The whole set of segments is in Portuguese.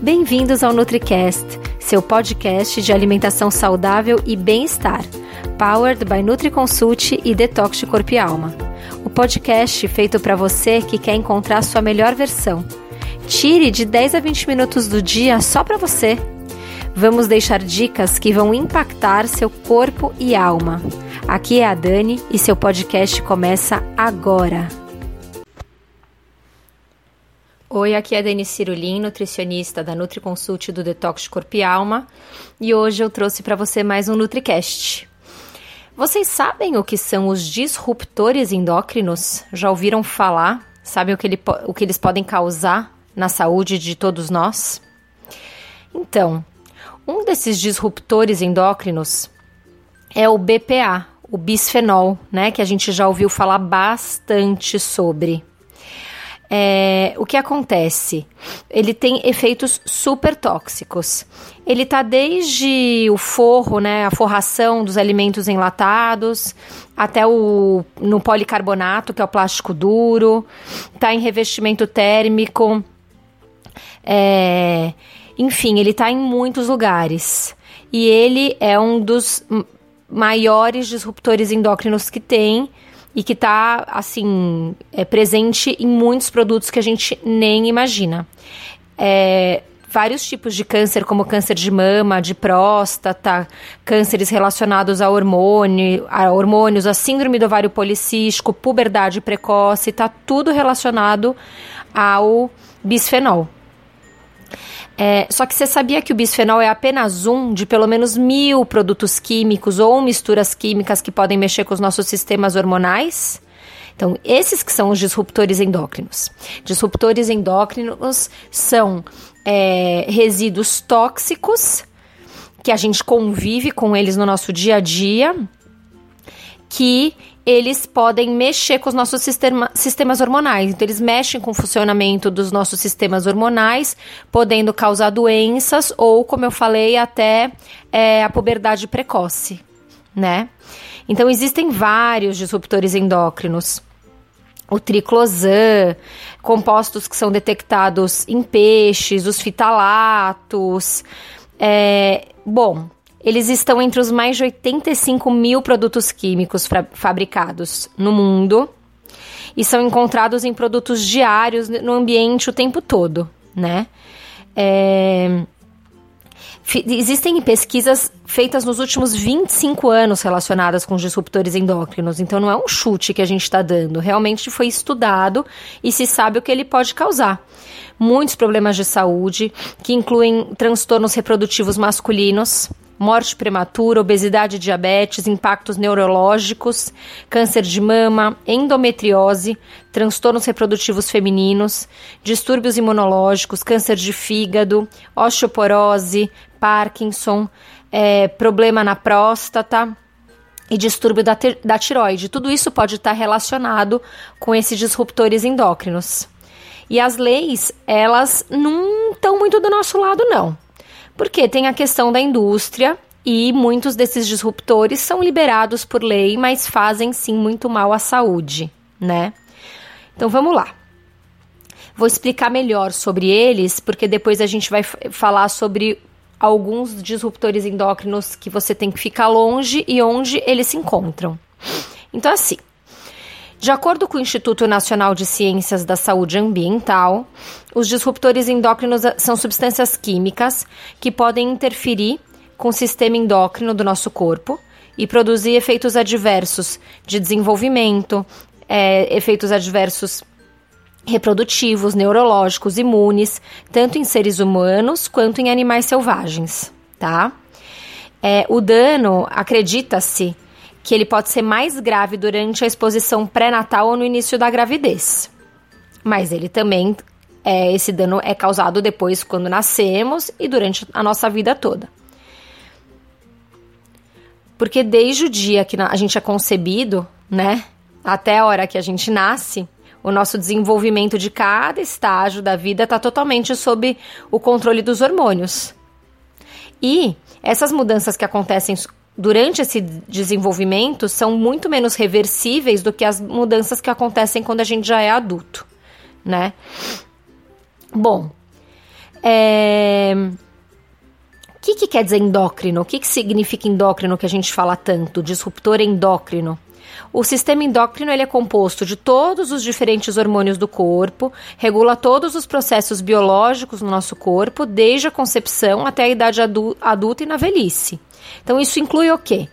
Bem-vindos ao NutriCast, seu podcast de alimentação saudável e bem-estar, powered by NutriConsult e Detox de Corpo e Alma. O podcast feito para você que quer encontrar sua melhor versão. Tire de 10 a 20 minutos do dia só para você. Vamos deixar dicas que vão impactar seu corpo e alma. Aqui é a Dani e seu podcast começa agora. Oi, aqui é a Denise Cirulin, nutricionista da NutriConsult do Detox Corpo e Alma, e hoje eu trouxe para você mais um NutriCast. Vocês sabem o que são os disruptores endócrinos? Já ouviram falar? Sabem o que, ele, o que eles podem causar na saúde de todos nós? Então, um desses disruptores endócrinos é o BPA, o bisfenol, né, que a gente já ouviu falar bastante sobre. É, o que acontece? Ele tem efeitos super tóxicos. Ele tá desde o forro, né, a forração dos alimentos enlatados, até o no policarbonato, que é o plástico duro, tá em revestimento térmico. É, enfim, ele tá em muitos lugares. E ele é um dos maiores disruptores endócrinos que tem e que está assim é presente em muitos produtos que a gente nem imagina. É, vários tipos de câncer, como câncer de mama, de próstata, cânceres relacionados a, hormônio, a hormônios, a síndrome do ovário policístico, puberdade precoce, está tudo relacionado ao bisfenol. É, só que você sabia que o bisfenol é apenas um de pelo menos mil produtos químicos ou misturas químicas que podem mexer com os nossos sistemas hormonais? Então, esses que são os disruptores endócrinos. Disruptores endócrinos são é, resíduos tóxicos que a gente convive com eles no nosso dia a dia, que eles podem mexer com os nossos sistema, sistemas hormonais. Então, eles mexem com o funcionamento dos nossos sistemas hormonais, podendo causar doenças ou, como eu falei, até é, a puberdade precoce, né? Então, existem vários disruptores endócrinos. O triclosan, compostos que são detectados em peixes, os fitalatos. É, bom, eles estão entre os mais de 85 mil produtos químicos fabricados no mundo e são encontrados em produtos diários no ambiente o tempo todo, né? É... Existem pesquisas feitas nos últimos 25 anos relacionadas com disruptores endócrinos, então não é um chute que a gente está dando, realmente foi estudado e se sabe o que ele pode causar. Muitos problemas de saúde, que incluem transtornos reprodutivos masculinos, morte prematura, obesidade, diabetes, impactos neurológicos, câncer de mama, endometriose, transtornos reprodutivos femininos, distúrbios imunológicos, câncer de fígado, osteoporose, Parkinson, é, problema na próstata e distúrbio da, da tiroide. Tudo isso pode estar relacionado com esses disruptores endócrinos. E as leis, elas não estão muito do nosso lado, não. Porque tem a questão da indústria e muitos desses disruptores são liberados por lei, mas fazem sim muito mal à saúde, né? Então vamos lá. Vou explicar melhor sobre eles, porque depois a gente vai falar sobre alguns disruptores endócrinos que você tem que ficar longe e onde eles se encontram. Então, assim, de acordo com o Instituto Nacional de Ciências da Saúde Ambiental, os disruptores endócrinos são substâncias químicas que podem interferir com o sistema endócrino do nosso corpo e produzir efeitos adversos de desenvolvimento, é, efeitos adversos reprodutivos, neurológicos, imunes, tanto em seres humanos quanto em animais selvagens, tá? É, o dano, acredita-se, que ele pode ser mais grave durante a exposição pré-natal ou no início da gravidez. Mas ele também é, esse dano é causado depois quando nascemos e durante a nossa vida toda. Porque desde o dia que a gente é concebido, né, até a hora que a gente nasce, o nosso desenvolvimento de cada estágio da vida está totalmente sob o controle dos hormônios. E essas mudanças que acontecem durante esse desenvolvimento são muito menos reversíveis do que as mudanças que acontecem quando a gente já é adulto, né? Bom, É... O que, que quer dizer endócrino? O que, que significa endócrino que a gente fala tanto? Disruptor endócrino. O sistema endócrino ele é composto de todos os diferentes hormônios do corpo, regula todos os processos biológicos no nosso corpo, desde a concepção até a idade adulta e na velhice. Então, isso inclui o quê?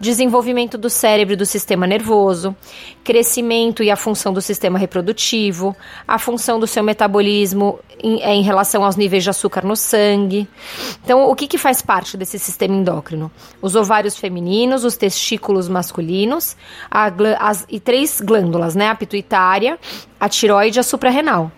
Desenvolvimento do cérebro e do sistema nervoso, crescimento e a função do sistema reprodutivo, a função do seu metabolismo em, é, em relação aos níveis de açúcar no sangue. Então, o que, que faz parte desse sistema endócrino? Os ovários femininos, os testículos masculinos a, as, e três glândulas, né? A pituitária, a tiroide e a suprarrenal.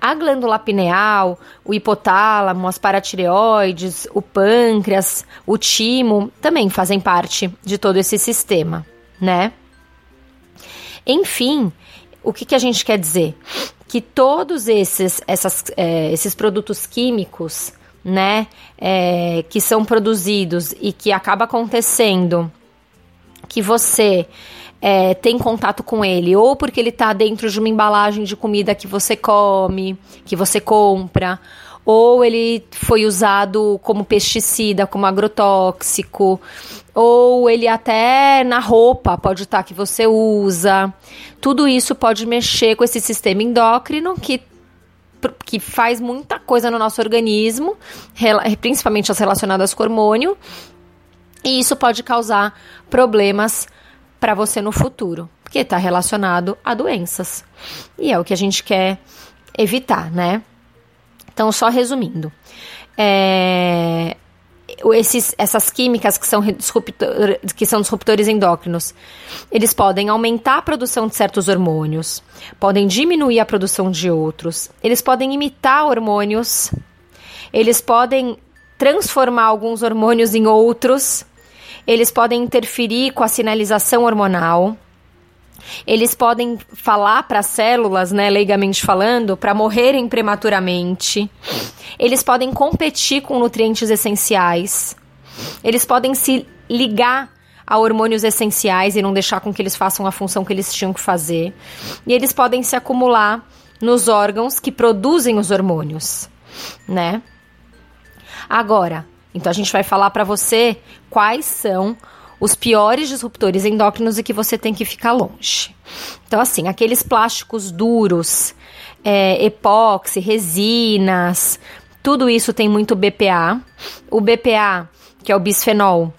A glândula pineal, o hipotálamo, as paratireoides, o pâncreas, o timo também fazem parte de todo esse sistema, né? Enfim, o que, que a gente quer dizer? Que todos esses, essas, é, esses produtos químicos, né, é, que são produzidos e que acaba acontecendo que você é, tem contato com ele, ou porque ele está dentro de uma embalagem de comida que você come, que você compra, ou ele foi usado como pesticida, como agrotóxico, ou ele até na roupa pode estar tá, que você usa. Tudo isso pode mexer com esse sistema endócrino que que faz muita coisa no nosso organismo, principalmente as relacionadas com hormônio, e isso pode causar problemas para você no futuro, porque está relacionado a doenças. E é o que a gente quer evitar, né? Então, só resumindo, é, esses, essas químicas que são, que são disruptores endócrinos, eles podem aumentar a produção de certos hormônios, podem diminuir a produção de outros, eles podem imitar hormônios, eles podem transformar alguns hormônios em outros, eles podem interferir com a sinalização hormonal. Eles podem falar para as células, né, leigamente falando, para morrerem prematuramente. Eles podem competir com nutrientes essenciais. Eles podem se ligar a hormônios essenciais e não deixar com que eles façam a função que eles tinham que fazer. E eles podem se acumular nos órgãos que produzem os hormônios, né? Agora, então a gente vai falar para você quais são os piores disruptores endócrinos e que você tem que ficar longe. Então, assim, aqueles plásticos duros, é, epóxi, resinas, tudo isso tem muito BPA. O BPA, que é o bisfenol,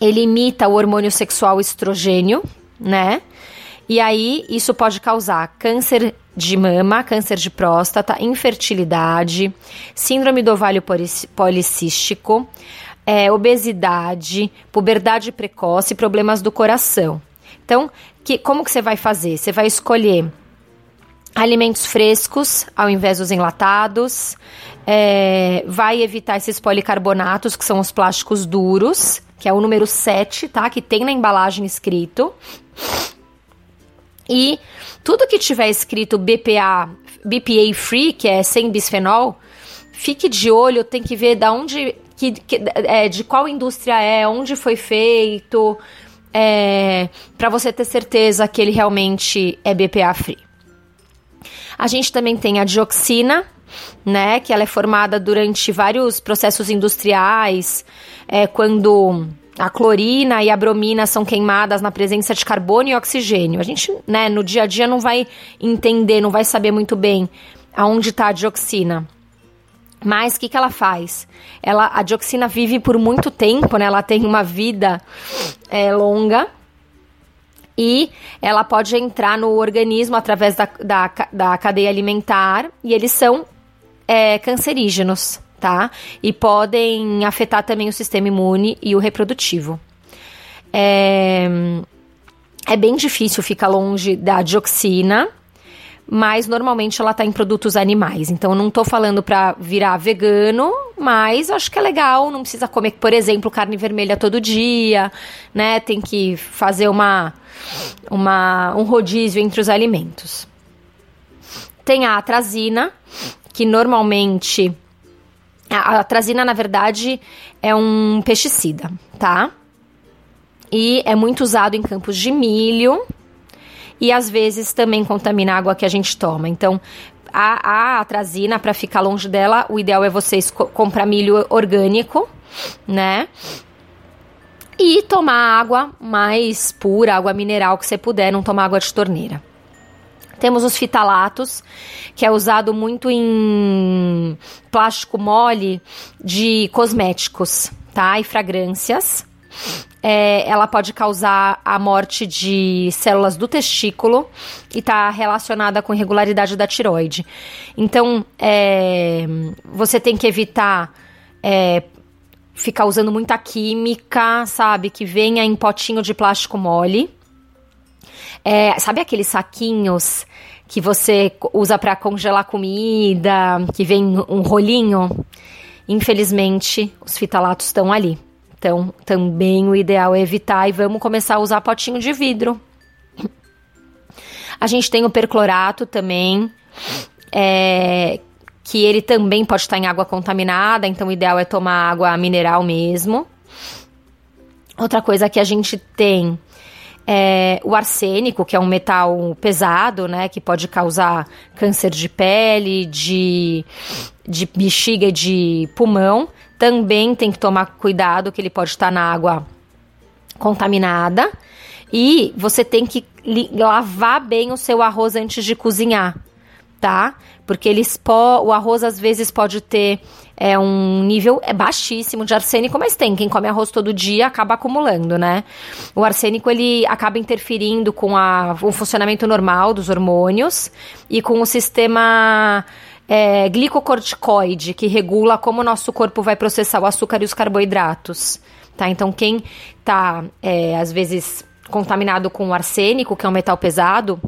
ele imita o hormônio sexual estrogênio, né? E aí, isso pode causar câncer de mama, câncer de próstata, infertilidade, síndrome do ovário policístico, é, obesidade, puberdade precoce, problemas do coração. Então, que, como que você vai fazer? Você vai escolher alimentos frescos ao invés dos enlatados, é, vai evitar esses policarbonatos, que são os plásticos duros, que é o número 7, tá? Que tem na embalagem escrito. E tudo que tiver escrito BPA, BPA free, que é sem bisfenol, fique de olho, tem que ver da onde, que, que é, de qual indústria é, onde foi feito, é, para você ter certeza que ele realmente é BPA free. A gente também tem a dioxina, né, que ela é formada durante vários processos industriais, é, quando a clorina e a bromina são queimadas na presença de carbono e oxigênio. A gente, né, no dia a dia não vai entender, não vai saber muito bem aonde está a dioxina. Mas o que, que ela faz? Ela, a dioxina vive por muito tempo, né? Ela tem uma vida é, longa e ela pode entrar no organismo através da, da, da cadeia alimentar e eles são é, cancerígenos tá? E podem afetar também o sistema imune e o reprodutivo. É, é bem difícil ficar longe da dioxina, mas normalmente ela está em produtos animais. Então não estou falando para virar vegano, mas acho que é legal, não precisa comer, por exemplo, carne vermelha todo dia, né? Tem que fazer uma, uma um rodízio entre os alimentos. Tem a atrazina, que normalmente a atrazina, na verdade, é um pesticida, tá? E é muito usado em campos de milho e às vezes também contamina a água que a gente toma. Então, a, a atrazina, para ficar longe dela, o ideal é vocês co comprar milho orgânico, né? E tomar água mais pura, água mineral que você puder, não tomar água de torneira. Temos os fitalatos, que é usado muito em plástico mole de cosméticos, tá? E fragrâncias. É, ela pode causar a morte de células do testículo e está relacionada com irregularidade da tiroide. Então, é, você tem que evitar é, ficar usando muita química, sabe? Que venha em potinho de plástico mole. É, sabe aqueles saquinhos que você usa para congelar comida, que vem um rolinho? Infelizmente, os fitalatos estão ali. Então, também o ideal é evitar e vamos começar a usar potinho de vidro. A gente tem o perclorato também, é, que ele também pode estar em água contaminada, então o ideal é tomar água mineral mesmo. Outra coisa que a gente tem é o arsênico, que é um metal pesado, né, que pode causar câncer de pele, de, de bexiga e de pulmão também tem que tomar cuidado que ele pode estar na água contaminada. E você tem que lavar bem o seu arroz antes de cozinhar, tá? Porque eles o arroz às vezes pode ter é, um nível é baixíssimo de arsênico, mas tem. Quem come arroz todo dia acaba acumulando, né? O arsênico ele acaba interferindo com a, o funcionamento normal dos hormônios e com o sistema é, glicocorticoide, que regula como o nosso corpo vai processar o açúcar e os carboidratos. Tá? Então, quem está, é, às vezes, contaminado com arsênico, que é um metal pesado,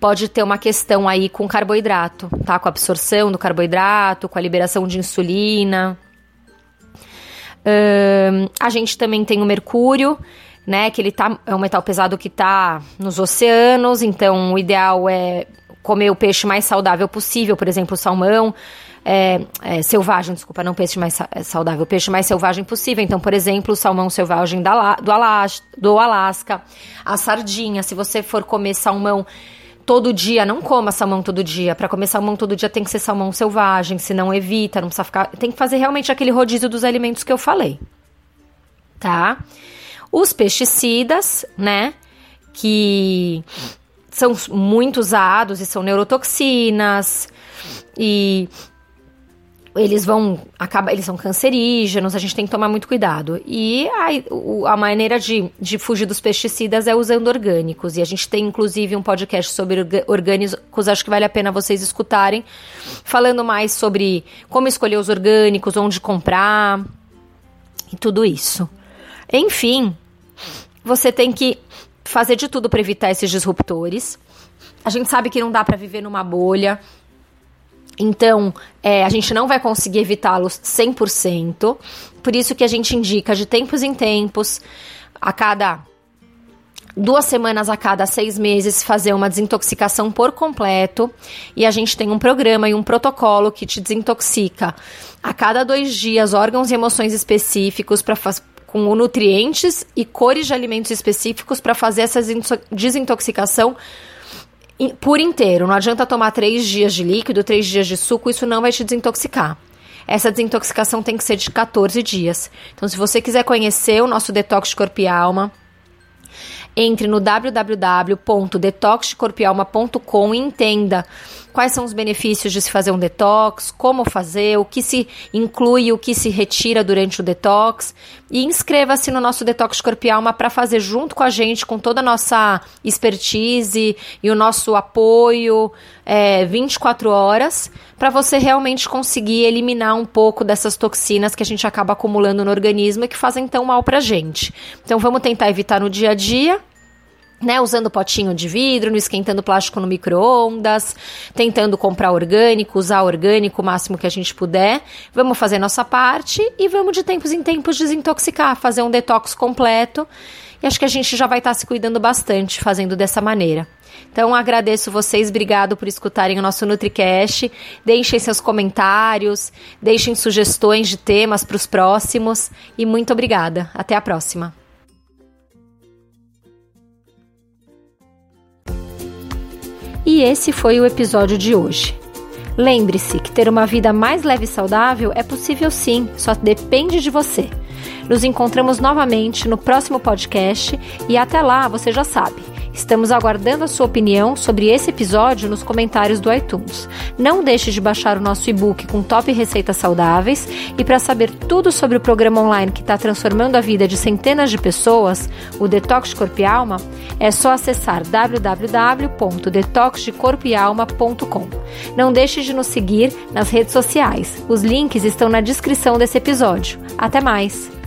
pode ter uma questão aí com carboidrato, tá? Com a absorção do carboidrato, com a liberação de insulina. a gente também tem o mercúrio, né? Que ele tá, é um metal pesado que está nos oceanos, então o ideal é comer o peixe mais saudável possível, por exemplo, salmão. É, é, selvagem, desculpa, não peixe mais é, saudável, peixe mais selvagem possível. Então, por exemplo, o salmão selvagem da, do, Alas, do Alasca, a sardinha. Se você for comer salmão todo dia, não coma salmão todo dia. Para comer salmão todo dia tem que ser salmão selvagem, senão evita, não precisa ficar. Tem que fazer realmente aquele rodízio dos alimentos que eu falei. Tá? Os pesticidas, né? Que são muito usados e são neurotoxinas e eles vão acaba eles são cancerígenos a gente tem que tomar muito cuidado. E a, a maneira de, de fugir dos pesticidas é usando orgânicos. E a gente tem inclusive um podcast sobre orgânicos acho que vale a pena vocês escutarem falando mais sobre como escolher os orgânicos onde comprar e tudo isso. Enfim você tem que fazer de tudo para evitar esses disruptores. A gente sabe que não dá para viver numa bolha. Então, é, a gente não vai conseguir evitá-los 100%. Por isso que a gente indica de tempos em tempos, a cada duas semanas a cada seis meses fazer uma desintoxicação por completo e a gente tem um programa e um protocolo que te desintoxica a cada dois dias órgãos e emoções específicos para com nutrientes e cores de alimentos específicos para fazer essa desintoxicação por inteiro. Não adianta tomar três dias de líquido, três dias de suco, isso não vai te desintoxicar. Essa desintoxicação tem que ser de 14 dias. Então, se você quiser conhecer o nosso detox corpo e alma, entre no www.detoxcorpialma.com e entenda quais são os benefícios de se fazer um detox, como fazer, o que se inclui, o que se retira durante o detox. E inscreva-se no nosso Detox Corpo e Alma para fazer junto com a gente, com toda a nossa expertise e o nosso apoio é, 24 horas, para você realmente conseguir eliminar um pouco dessas toxinas que a gente acaba acumulando no organismo e que fazem tão mal para gente. Então vamos tentar evitar no dia a dia né, usando potinho de vidro, não esquentando plástico no micro-ondas, tentando comprar orgânico, usar orgânico o máximo que a gente puder. Vamos fazer nossa parte e vamos de tempos em tempos desintoxicar, fazer um detox completo. E acho que a gente já vai estar se cuidando bastante fazendo dessa maneira. Então agradeço vocês, obrigado por escutarem o nosso NutriCast. Deixem seus comentários, deixem sugestões de temas para os próximos e muito obrigada. Até a próxima. E esse foi o episódio de hoje. Lembre-se que ter uma vida mais leve e saudável é possível sim, só depende de você. Nos encontramos novamente no próximo podcast e até lá você já sabe. Estamos aguardando a sua opinião sobre esse episódio nos comentários do iTunes. Não deixe de baixar o nosso e-book com top receitas saudáveis e para saber tudo sobre o programa online que está transformando a vida de centenas de pessoas, o Detox de Corpo e Alma, é só acessar www.detoxdecorpoealma.com. Não deixe de nos seguir nas redes sociais. Os links estão na descrição desse episódio. Até mais!